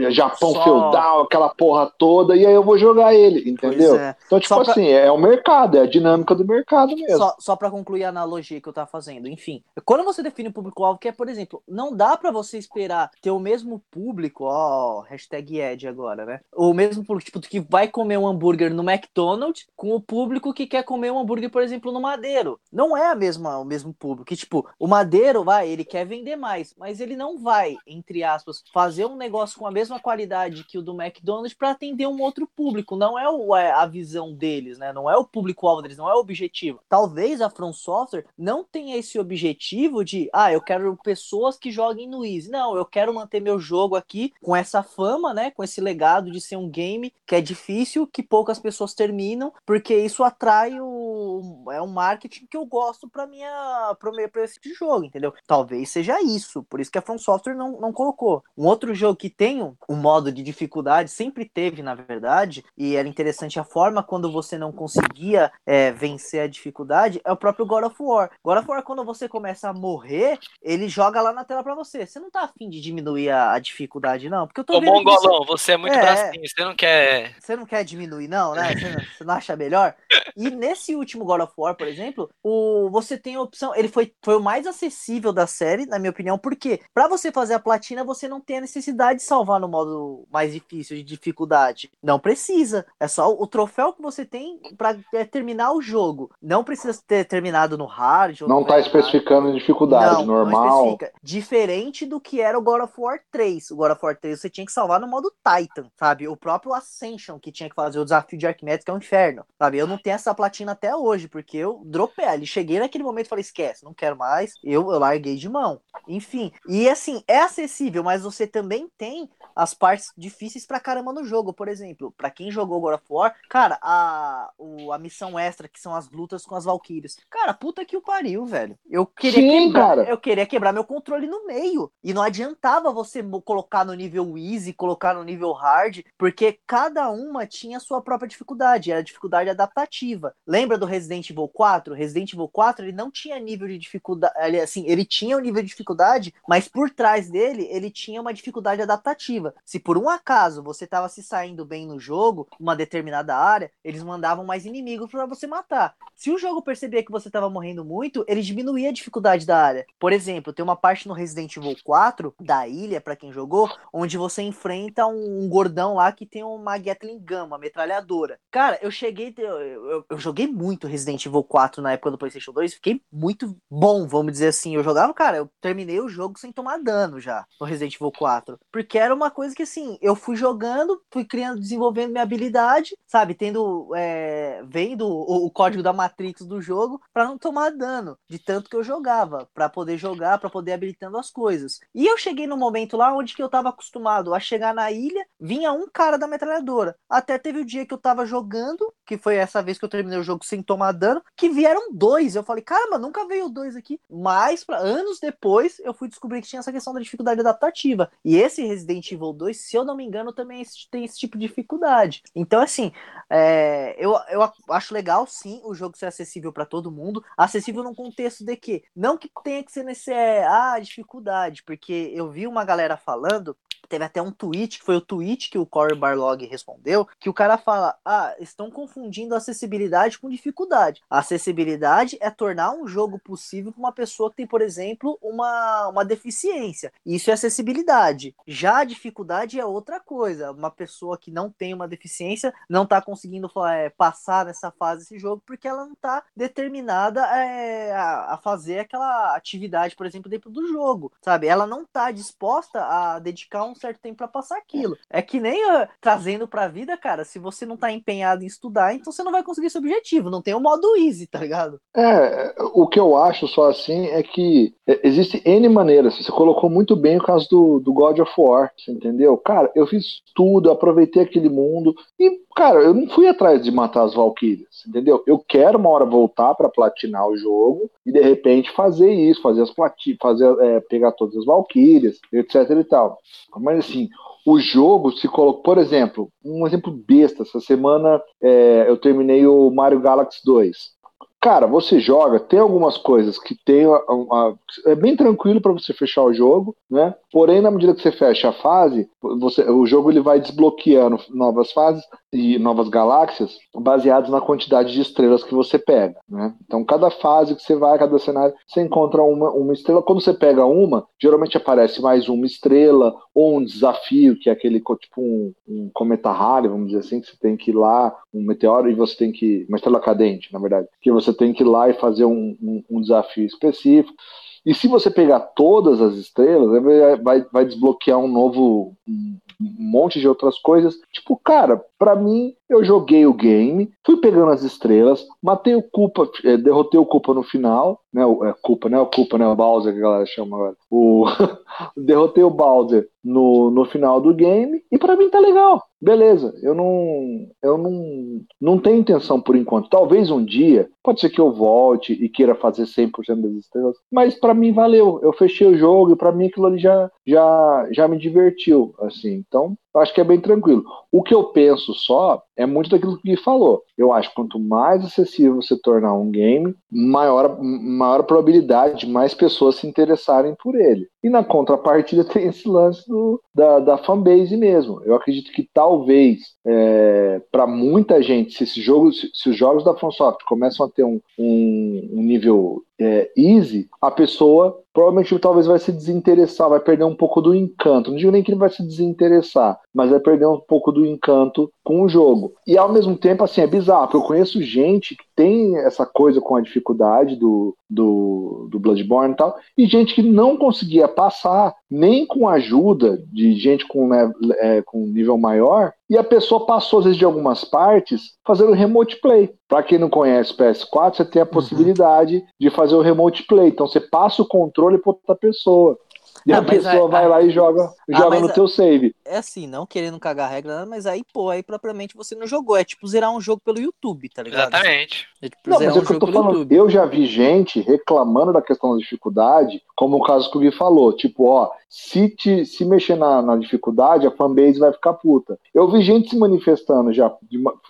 Japão Só- feudal, aquela porra toda, e aí eu vou jogar ele, entendeu? É. Então, tipo pra- assim, é o mercado, é a dinâmica do mercado mesmo. Só, só para concluir a analogia que eu tava fazendo. Enfim, quando você define o público-alvo, que é, por exemplo, não dá pra você esperar ter o mesmo público, ó, hashtag Ed agora, né? O mesmo público, tipo, que vai comer um hambúrguer no McDonald's com o público que quer comer um hambúrguer, por exemplo, no Madeiro. Não é a mesma, o mesmo público. Que, tipo, o Madeiro, vai, ele quer vender mais, mas ele não vai, entre aspas, fazer um negócio com a mesma qualidade que o do McDonald's pra atender um outro público. Não é o- é a visão deles, né? Não é o público-alvo deles, não é o objetivo. Talvez a From Software não tenha esse objetivo de, ah, eu quero pessoas que joguem no Easy. Não, eu quero manter meu jogo aqui com essa fama, né? Com esse legado de ser um game que é difícil, que poucas pessoas terminam, porque isso atrai o. É um marketing que eu gosto pra minha. Pra, meu, pra esse tipo de jogo, entendeu? Talvez seja isso. Por isso que a From Software não, não colocou. Um outro jogo que tem um, um modo de dificuldade, sempre teve, na verdade, e era interessante a forma quando você não conseguia é, vencer a dificuldade, é o próprio God of War. God of War, quando você começa a morrer, ele joga lá na tela pra você. Você não tá afim de diminuir a, a dificuldade, não? Porque eu tô Ô, vendo que você- mongolão, você é muito É. bracinho, você não quer. você não quer diminuir, não, né? Você não, você não acha melhor? E nesse último God of War, por exemplo, o, você tem a opção. Ele foi, foi o mais acessível da série, na minha opinião, porque pra você fazer a platina, você não tem a necessidade de salvar no modo mais difícil, de dificuldade. Não precisa. É só o troféu que você tem pra é, terminar o jogo. Não precisa ter terminado no hard. Não tá hard. especificando dificuldade, Não, não normal. especifica. Diferente do que era o God of War 3. O God of War 3 você tinha que salvar no modo Titan, sabe? O próprio Ascension que tinha que fazer o desafio de Arquimedes, que é um inferno, sabe? Eu não tenho essa platina até hoje, porque eu dropei ali. Cheguei naquele momento e falei, esquece, não quero mais. Eu, eu larguei de mão. Enfim, e assim, é acessível, mas você também tem as partes difíceis pra caramba no jogo. Por exemplo, pra quem jogou God of War, cara, a, o, a missão extra, que são as lutas com as Valkyrias. Cara, puta que o pariu, velho. Eu queria Sim, quebrar, cara. eu queria quebrar meu controle no meio. E não adiantava você colocar no nível easy, colocar no nível hard, porque cada uma tinha sua própria dificuldade, era dificuldade adaptativa. Lembra do Resident Evil 4? Resident Evil 4, ele não tinha nível de dificuldade, assim, ele tinha um nível de dificuldade, mas por trás dele, ele tinha uma dificuldade adaptativa. Se por um acaso você estava se saindo bem no jogo, uma determinada área, eles mandavam mais inimigos para você matar. Se o jogo percebia que você estava morrendo muito, ele diminuía a dificuldade da área. Por exemplo, tem uma parte no Resident Evil 4 da ilha, para quem jogou, onde você enfrenta um, um gordão lá que tem uma Gatling Gun, uma metralhadora. Cara, eu cheguei, eu, eu- eu joguei muito Resident Evil 4 na época do PlayStation 2, fiquei muito bom, vamos dizer assim. Eu jogava, cara, eu terminei o jogo sem tomar dano já no Resident Evil 4, porque era uma coisa que assim, eu fui jogando, fui criando, desenvolvendo minha habilidade, sabe, tendo, é, vendo o, o código da Matrix do jogo pra não tomar dano de tanto que eu jogava, pra poder jogar, pra poder habilitando as coisas. E eu cheguei no momento lá onde que eu tava acostumado a chegar na ilha, vinha um cara da metralhadora. Até teve o dia que eu tava jogando que foi essa vez que eu terminei o jogo sem tomar dano, que vieram dois. Eu falei, caramba, nunca veio dois aqui. Mas, pra, anos depois, eu fui descobrir que tinha essa questão da dificuldade adaptativa. E esse Resident Evil 2, se eu não me engano, também tem esse tipo de dificuldade. Então, assim, é, eu, eu acho legal, sim, o jogo ser acessível para todo mundo. Acessível num contexto de que, não que tenha que ser nesse, é, ah, dificuldade, porque eu vi uma galera falando teve até um tweet, que foi o tweet que o Corey Barlog respondeu, que o cara fala: ah, estão confundindo acessibilidade com dificuldade. A acessibilidade é tornar um jogo possível para uma pessoa que tem, por exemplo, uma, uma deficiência. Isso é acessibilidade. Já a dificuldade é outra coisa. Uma pessoa que não tem uma deficiência não está conseguindo é, passar nessa fase desse jogo porque ela não está determinada é, a, a fazer aquela atividade, por exemplo, dentro do jogo, sabe? Ela não está disposta a dedicar um certo tempo para passar aquilo. É que nem uh, trazendo pra vida, cara, se você não tá empenhado em estudar, então você não vai conseguir esse objetivo. Não tem o modo easy, tá ligado? É, o que eu acho só assim é que existe N maneiras. Você colocou muito bem o caso do, do God of War, você entendeu? Cara, eu fiz tudo, aproveitei aquele mundo e, cara, eu não fui atrás de matar as Valkyrias, entendeu? Eu quero uma hora voltar para platinar o jogo e de repente fazer isso, fazer as platinas, fazer, é, pegar todas as Valkyrias, etc e tal. Mas assim, o jogo se colocou, por exemplo, um exemplo besta, essa semana é, eu terminei o Mario Galaxy 2. Cara, você joga, tem algumas coisas que tem. A, a, é bem tranquilo para você fechar o jogo, né? Porém, na medida que você fecha a fase, você, o jogo ele vai desbloqueando novas fases e novas galáxias baseados na quantidade de estrelas que você pega, né? Então, cada fase que você vai, cada cenário, você encontra uma, uma estrela. Quando você pega uma, geralmente aparece mais uma estrela ou um desafio, que é aquele tipo um, um cometa Halley, vamos dizer assim, que você tem que ir lá, um meteoro, e você tem que. Uma estrela cadente, na verdade, que você tem que ir lá e fazer um, um, um desafio específico. E se você pegar todas as estrelas, vai, vai desbloquear um novo, um monte de outras coisas. Tipo, cara, para mim, eu joguei o game, fui pegando as estrelas, matei o Culpa, é, derrotei o Culpa no final, né? O, é, né? O Culpa, né? O Bowser que a galera chama agora. O... derrotei o Bowser no, no final do game e para mim tá legal. Beleza, eu não eu não, não tenho intenção por enquanto. Talvez um dia, pode ser que eu volte e queira fazer 100% das estrelas, mas para mim valeu. Eu fechei o jogo e para mim aquilo ali já, já, já me divertiu, assim. Então, acho que é bem tranquilo. O que eu penso só é muito daquilo que ele falou. Eu acho que quanto mais acessível você tornar um game, maior, maior probabilidade de mais pessoas se interessarem por ele. E na contrapartida tem esse lance do, da, da fanbase mesmo. Eu acredito que talvez é, para muita gente, se, esse jogo, se, se, os jogos da FromSoft começam a ter um, um, um nível é, easy, a pessoa provavelmente talvez vai se desinteressar, vai perder um pouco do encanto. Não digo nem que ele vai se desinteressar, mas vai perder um pouco do encanto com o jogo. E ao mesmo tempo, assim, é bizarro, porque eu conheço gente que tem essa coisa com a dificuldade do, do, do Bloodborne e tal, e gente que não conseguia passar nem com a ajuda de gente com, né, é, com nível maior, e a pessoa passou, às vezes, de algumas partes fazendo remote play. Para quem não conhece o PS4, você tem a uhum. possibilidade uhum. de fazer o remote play. Então você passa o controle para outra pessoa. E ah, a pessoa vai lá e joga, ah, joga no teu save. É assim, não querendo cagar regra, mas aí, pô, aí propriamente você não jogou. É tipo zerar um jogo pelo YouTube, tá ligado? Exatamente. É tipo não, mas é um que eu tô falando. YouTube. Eu já vi gente reclamando da questão da dificuldade, como o caso que o Gui falou. Tipo, ó, se, te, se mexer na, na dificuldade, a fanbase vai ficar puta. Eu vi gente se manifestando já,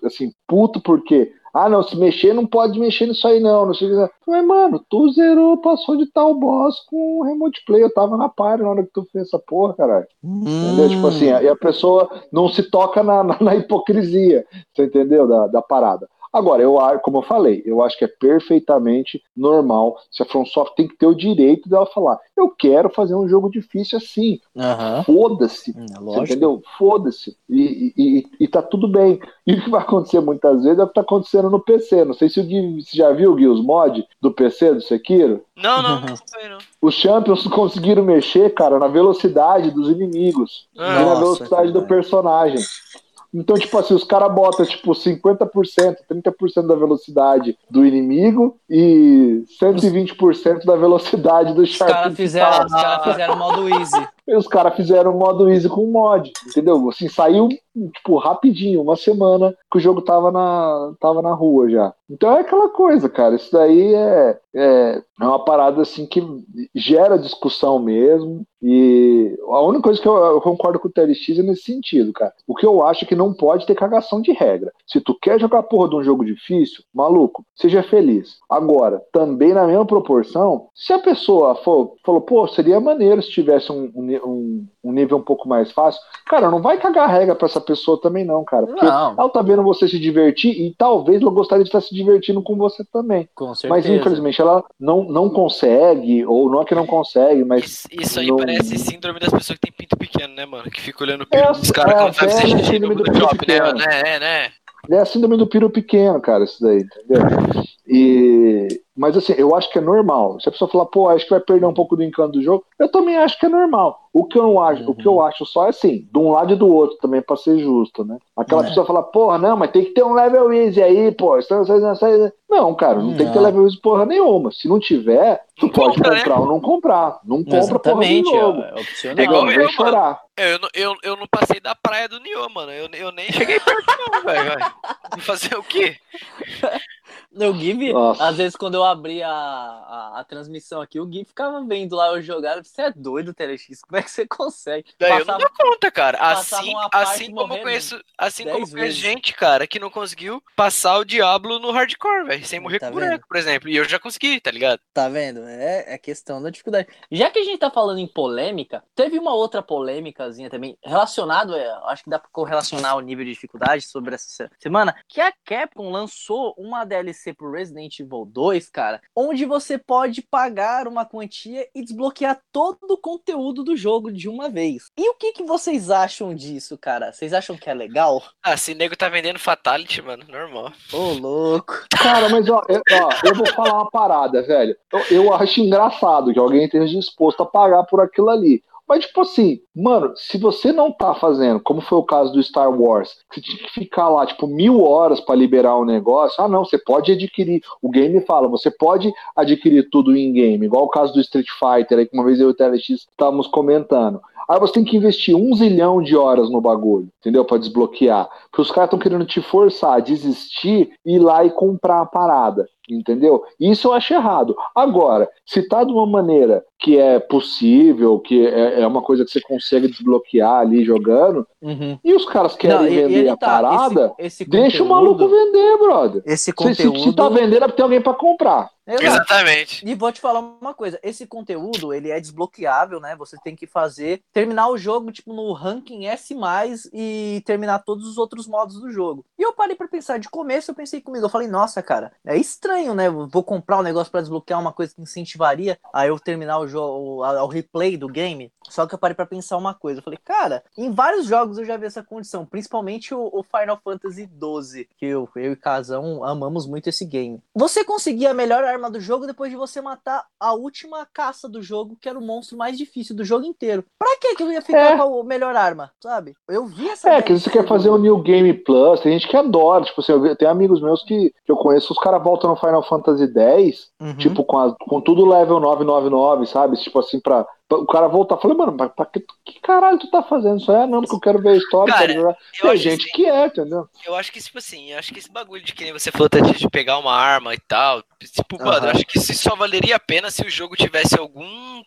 assim, puto porque ah, não, se mexer, não pode mexer nisso aí, não. Não sei o que. Mas, mano, tu zerou, passou de tal boss com remote play. Eu tava na par na hora que tu fez essa porra, caralho. Hum. Entendeu? Tipo assim, e a pessoa não se toca na, na, na hipocrisia, você entendeu? Da, da parada. Agora, eu como eu falei, eu acho que é perfeitamente normal. Se a FromSoft tem que ter o direito dela falar, eu quero fazer um jogo difícil assim. Uhum. Foda-se. É entendeu? Foda-se. E, e, e, tá tudo bem. E o que vai acontecer muitas vezes é o que tá acontecendo no PC. Não sei se o Gui, você já viu, Gui, os mods do PC do Sekiro? Não, não, não, não. Os Champions conseguiram mexer, cara, na velocidade dos inimigos. e na velocidade do personagem. Então, tipo assim, os caras botam, tipo, 50%, 30% da velocidade do inimigo e 120% da velocidade do Shark. Os caras fizeram, os cara fizeram modo easy. E os caras fizeram modo easy com mod, entendeu? Assim, saiu tipo, rapidinho, uma semana que o jogo tava na, tava na rua já. Então é aquela coisa, cara. Isso daí é, é, é uma parada assim que gera discussão mesmo. E a única coisa que eu, eu, concordo com o TLX é nesse sentido, cara. O que eu acho é que não pode ter cagação de regra. Se tu quer jogar porra de um jogo difícil, maluco, seja feliz. Agora, também na mesma proporção, se a pessoa for, falou, pô, seria maneiro se tivesse um, um, um, nível um pouco mais fácil, cara, não vai cagar regra pra essa pessoa também, não, cara. Porque não. ela tá vendo você se divertir e talvez ela gostaria de estar se divertindo com você também. Com certeza. Mas infelizmente ela não, não consegue, ou não é que não consegue, mas. Isso, isso aí não... parece síndrome das pessoas que tem pinto pequeno, né, mano? Que fica olhando o pinto é, dos caras é, quando tá é, síndrome do, do shopping, né? É, né? É a síndrome do piro pequeno, cara, isso daí, entendeu? E mas assim, eu acho que é normal. Se a pessoa falar, pô, acho que vai perder um pouco do encanto do jogo, eu também acho que é normal. O que eu não acho, uhum. o que eu uhum. acho só é assim, de um lado e do outro também, pra ser justo, né? Aquela é. pessoa fala, porra, não, mas tem que ter um level easy aí, pô. Não, cara, não, não tem que ter level easy porra nenhuma. Se não tiver, tu não pode compra, comprar né? ou não comprar. Não compra Exatamente, porra jogo. É, opcional. É igual eu, chorar. Eu, eu, eu não passei da praia do Nioh, mano. Eu, eu nem cheguei perto, não, velho. Fazer o quê? O Gui, Nossa. às vezes, quando eu abri a, a, a, transmissão aqui, o Gui ficava vendo lá eu jogar. Você é doido, TLX? Como é que você consegue? Daí Passava, eu não dou conta, cara. Assim, assim como eu conheço, assim como conheço gente, cara, que não conseguiu passar o Diablo no hardcore, velho, sem morrer tá com boneco, por exemplo. E eu já consegui, tá ligado? Tá vendo? É, é questão da dificuldade. Já que a gente tá falando em polêmica, teve uma outra polêmicazinha também, relacionado, é, acho que dá pra correlacionar o nível de dificuldade sobre essa semana, que a Capcom lançou uma DLC DLC pro Resident Evil 2, cara, onde você pode pagar uma quantia e desbloquear todo o conteúdo do jogo de uma vez. E o que, que vocês acham disso, cara? Vocês acham que é legal? Ah, se nego tá vendendo Fatality, mano, normal. Ô, louco. Cara, mas ó, eu, ó, eu vou falar uma parada, velho. Eu, eu acho engraçado que alguém esteja disposto a pagar por aquilo ali. Mas, tipo assim, mano, se você não tá fazendo, como foi o caso do Star Wars, que tinha que ficar lá, tipo, mil horas para liberar o negócio, ah, não, você pode adquirir. O game fala, você pode adquirir tudo em game, igual o caso do Street Fighter, aí que uma vez eu e o TLX estávamos comentando. Aí você tem que investir um zilhão de horas no bagulho, entendeu? Para desbloquear. Porque os caras estão querendo te forçar a desistir, ir lá e comprar a parada entendeu? Isso eu acho errado. Agora, se tá de uma maneira que é possível, que é, é uma coisa que você consegue desbloquear ali jogando, uhum. e os caras querem Não, vender a tá, parada, esse, esse deixa o maluco vender, brother. Esse conteúdo... se, se, se tá vendendo é porque tem alguém para comprar. Exato. Exatamente. E vou te falar uma coisa, esse conteúdo, ele é desbloqueável, né? Você tem que fazer, terminar o jogo, tipo, no ranking S+, e terminar todos os outros modos do jogo. E eu parei para pensar, de começo eu pensei comigo, eu falei, nossa, cara, é estranho, né? Vou comprar um negócio para desbloquear uma coisa que incentivaria a eu terminar o jogo, o replay do game. Só que eu parei para pensar uma coisa, eu falei, cara, em vários jogos eu já vi essa condição, principalmente o, o Final Fantasy XII, que eu, eu e Casão amamos muito esse game. Você conseguia a melhor arma do jogo depois de você matar a última caça do jogo, que era o monstro mais difícil do jogo inteiro. Pra que que eu ia ficar é. com a melhor arma, sabe? Eu vi essa É, que você quer fazer um New Game Plus, tem gente que adora, tipo assim, eu tenho amigos meus que, que eu conheço, os caras voltam no Final Fantasy X, uhum. tipo, com, a, com tudo level 999, sabe? Tipo assim, pra, o cara voltar, falei, mano, pra, pra que, que, caralho tu tá fazendo isso? É, não, porque eu quero ver a história, cara, quero. Tem gente assim, que é, entendeu? Eu acho que, tipo assim, eu acho que esse bagulho de que você falou até de pegar uma arma e tal, tipo, uhum. mano, eu acho que isso só valeria a pena se o jogo tivesse algum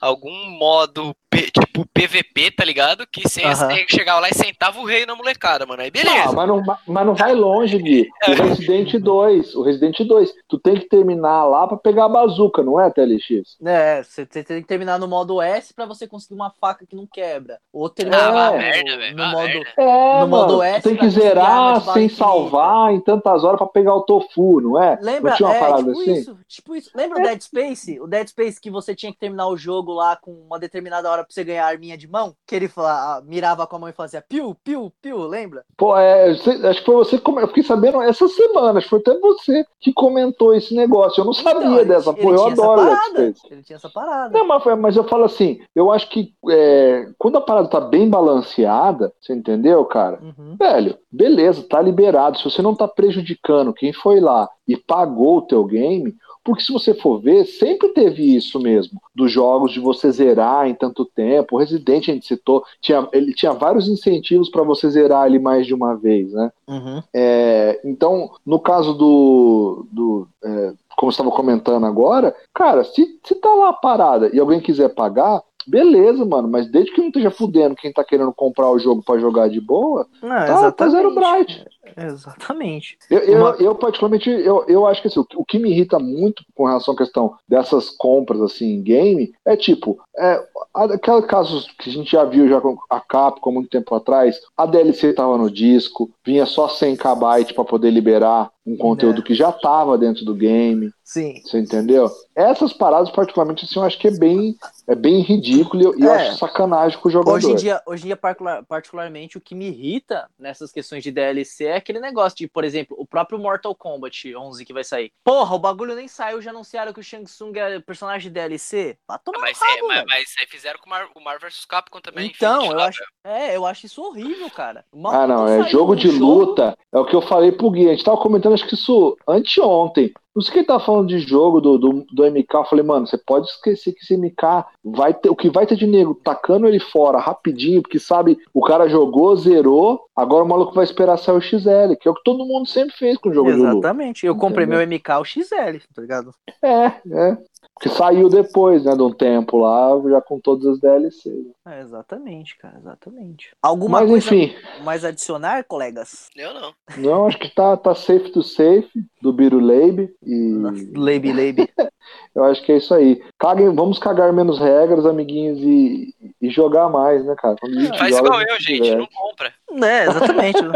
algum modo tipo PVP, tá ligado? Que você uhum. chegava lá e sentava o rei na molecada, mano. Aí beleza. Não, mas não, mas não vai longe, Gui. O Resident 2, o Resident 2, tu tem que terminar lá pra pegar a bazuca, não é, TLX? É, você tem que terminar no modo S pra você conseguir uma faca que não quebra. Ou terminar ah, no, merda, velho. no, modo, é, no modo S. Tem que zerar sem salvar em tantas horas pra pegar o tofu, não é? Lembra? Não tinha uma é, parada tipo assim? Isso, tipo isso. Lembra é. o Dead Space? O Dead Space que você tinha que terminar o jogo lá com uma determinada hora pra você ganhar a arminha de mão? Que ele fala, mirava com a mão e fazia piu, piu, piu, lembra? Pô, é, acho que foi você que eu fiquei sabendo essa semana, acho que foi até você que comentou esse negócio. Eu não então, sabia então, dessa, pô, eu adoro Dead Space. Ele tinha essa parada. Não, mas, mas eu falo assim, eu acho que é, quando a parada tá bem balanceada, você entendeu, cara? Uhum. Velho, beleza, tá liberado. Se você não tá prejudicando quem foi lá e pagou o teu game, Porque se você for ver, sempre teve isso mesmo, dos jogos de você zerar em tanto tempo. O Resident, a gente citou, tinha, ele tinha vários incentivos para você zerar ele mais de uma vez, né? Uhum. É, então, no caso do. do é, como estava comentando agora, cara, se, se tá lá a parada e alguém quiser pagar, beleza, mano, mas desde que não esteja fudendo quem tá querendo comprar o jogo para jogar de boa, Não, tá, tá zero bright. Exatamente. Eu, eu, Uma- eu, particularmente, eu, eu acho que assim, o, que- me irrita muito com relação à questão dessas compras assim em game é tipo, é, aquele caso que a gente já viu já com a Capcom muito tempo atrás, a DLC tava no disco, vinha só 100 KB para poder liberar um conteúdo É. que já tava dentro do game, Sim. você entendeu? Essas paradas, particularmente, assim, eu acho que é bem, é bem ridículo e eu, e eu É. acho sacanagem com o jogador. Hoje em dia, hoje em dia particular- particularmente, o que me irrita nessas questões de DLC é aquele negócio de, por exemplo, o próprio Mortal Kombat 11 que vai sair. Porra, o bagulho nem saiu, já anunciaram que o Shang Tsung é personagem de DLC. Vai tomar Mas, no é, rabo, mas, velho. mas aí fizeram com o Mar, o Marvel vs Capcom também. Então, eu acho, é, eu acho isso horrível, cara. Uma Ah, não, é jogo de luta. É o que eu falei pro Gui. A gente tava comentando, acho que isso anteontem. Não sei quem tá falando de jogo do, do, do MK. Eu falei, mano, você pode esquecer que esse MK vai ter. O que vai ter de nego tacando ele fora rapidinho, porque sabe, o cara jogou, zerou. Agora o maluco vai esperar sair o XL, que é o que todo mundo sempre fez com o jogo. Exatamente. Eu comprei Entendeu? meu MK o XL, tá ligado? É, é. Que saiu depois, né, de um tempo lá, já com todas as DLCs. É, exatamente, cara, exatamente. Alguma Mas coisa enfim, mais adicionar, colegas? Eu não. não, acho que tá, tá safe to safe do Biruleibe. E Leibe, leibe. eu acho que é isso aí. Caguem, vamos cagar menos regras, amiguinhos, e, e jogar mais, né, cara? Quando a gente Faz joga, igual a eu, gente. diverte. Não compra. É, exatamente.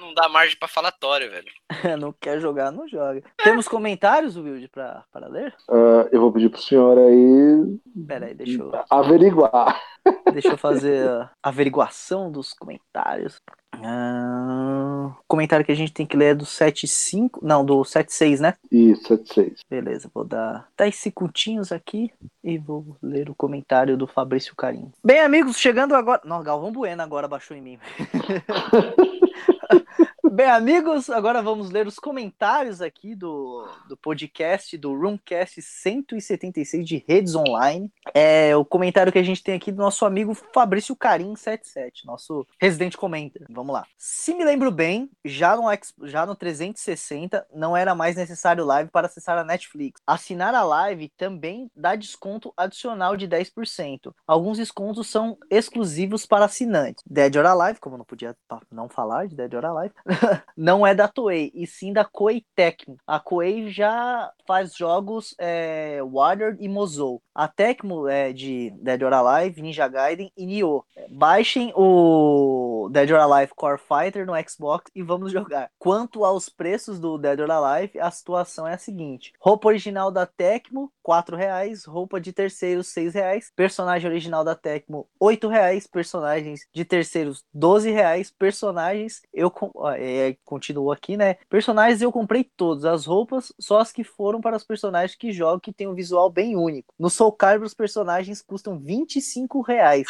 Não dá margem pra falatório, velho. não quer jogar, não joga. Temos comentários, Wilde, pra, para ler? Ah, eu vou pedir pro senhor aí Pera aí, deixa eu, averiguar. deixa eu fazer a averiguação dos comentários. O comentário que a gente tem que ler é do 75. Não, do 76, né? Isso, 76. Beleza, vou dar 10 segundinhos aqui e vou ler o comentário do Fabrício Carim. Bem, amigos, chegando agora. Não, Galvão Bueno agora baixou em mim. Bem, amigos, agora vamos ler os comentários aqui do, do podcast do Roomcast 176 de redes online. É o comentário que a gente tem aqui do nosso amigo Fabrício Carim 77, nosso residente comenta. Vamos lá. Se me lembro bem, já no, já no 360 não era mais necessário live para acessar a Netflix. Assinar a live também dá desconto adicional de 10%. Alguns descontos são exclusivos para assinantes. Dead or Alive, como não podia pa- não falar de Dead or Alive, não é da Toei, e sim da Koei Tecmo. A Koei já faz jogos é, e Mozou. A Tecmo é de Dead or Alive, Ninja Gaiden e Nioh. Baixem o Dead or Alive Core Fighter no Xbox e vamos jogar. Quanto aos preços do Dead or Alive, a situação é a seguinte: roupa original da Tecmo, R$ reais, roupa de terceiros, R$ reais, personagem original da Tecmo, R$ reais, personagens de terceiros, R$ reais, personagens eu é, continuo aqui, né? Personagens eu comprei todos, as roupas só as que foram para os personagens que jogo que tem um visual bem único. No Soul Calibur os personagens custam 25 reais.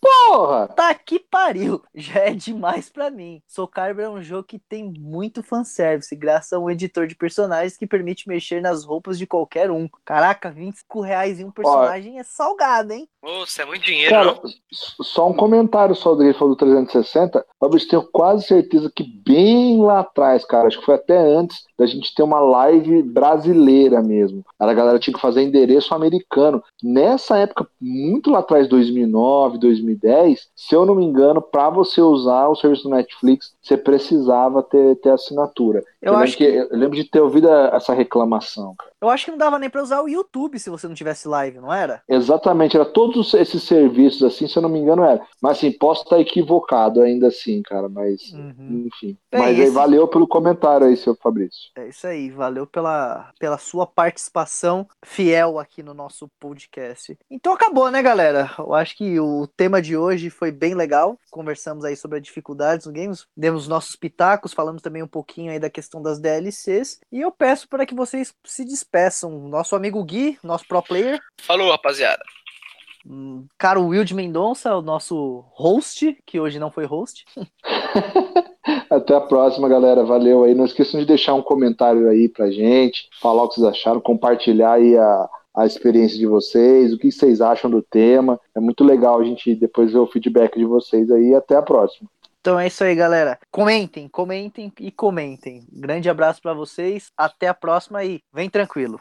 Porra! Tá que pariu! Já é demais pra mim. Soul Calibur é um jogo que tem muito fanservice, graças a um editor de personagens que permite mexer nas roupas de qualquer um. Caraca, 25 reais em um personagem é salgado, hein? Nossa, é muito dinheiro, Cara, só um comentário só do que ele falou do 360. Fabrício, tenho quase certeza que bem lá atrás, cara, acho que foi até antes da gente ter uma live brasileira mesmo. A galera tinha que fazer endereço americano. Nessa época, muito lá atrás, 2009, 2010, se eu não me engano, para você usar o serviço do Netflix, você precisava ter, ter assinatura. Eu, lembro acho que, eu lembro de ter ouvido essa reclamação. cara. Eu acho que não dava nem pra usar o YouTube se você não tivesse live, não era? Exatamente, era todos esses serviços assim, se eu não me engano, era. Mas assim, posso estar equivocado ainda assim, cara, mas Uhum. enfim. Bem, mas aí valeu pelo comentário aí, seu Fabrício. É isso aí, valeu pela, pela sua participação fiel aqui no nosso podcast. Então acabou, né, galera? Eu acho que o tema de hoje foi bem legal. Conversamos aí sobre as dificuldades no games, demos nossos pitacos, falamos também um pouquinho aí da questão das DLCs. E eu peço para que vocês se despeçam. Nosso amigo Gui, nosso pro player, Falou, rapaziada. hum, caro Will de Mendonça, o nosso host, que hoje não foi host. Até a próxima, galera. Valeu aí. Não esqueçam de deixar um comentário aí pra gente, falar o que vocês acharam, compartilhar aí a, a experiência de vocês, o que vocês acham do tema. É muito legal a gente depois ver o feedback de vocês aí. Até a próxima. Então é isso aí, galera. Comentem, comentem e comentem. Grande abraço para vocês. Até a próxima e vem tranquilo.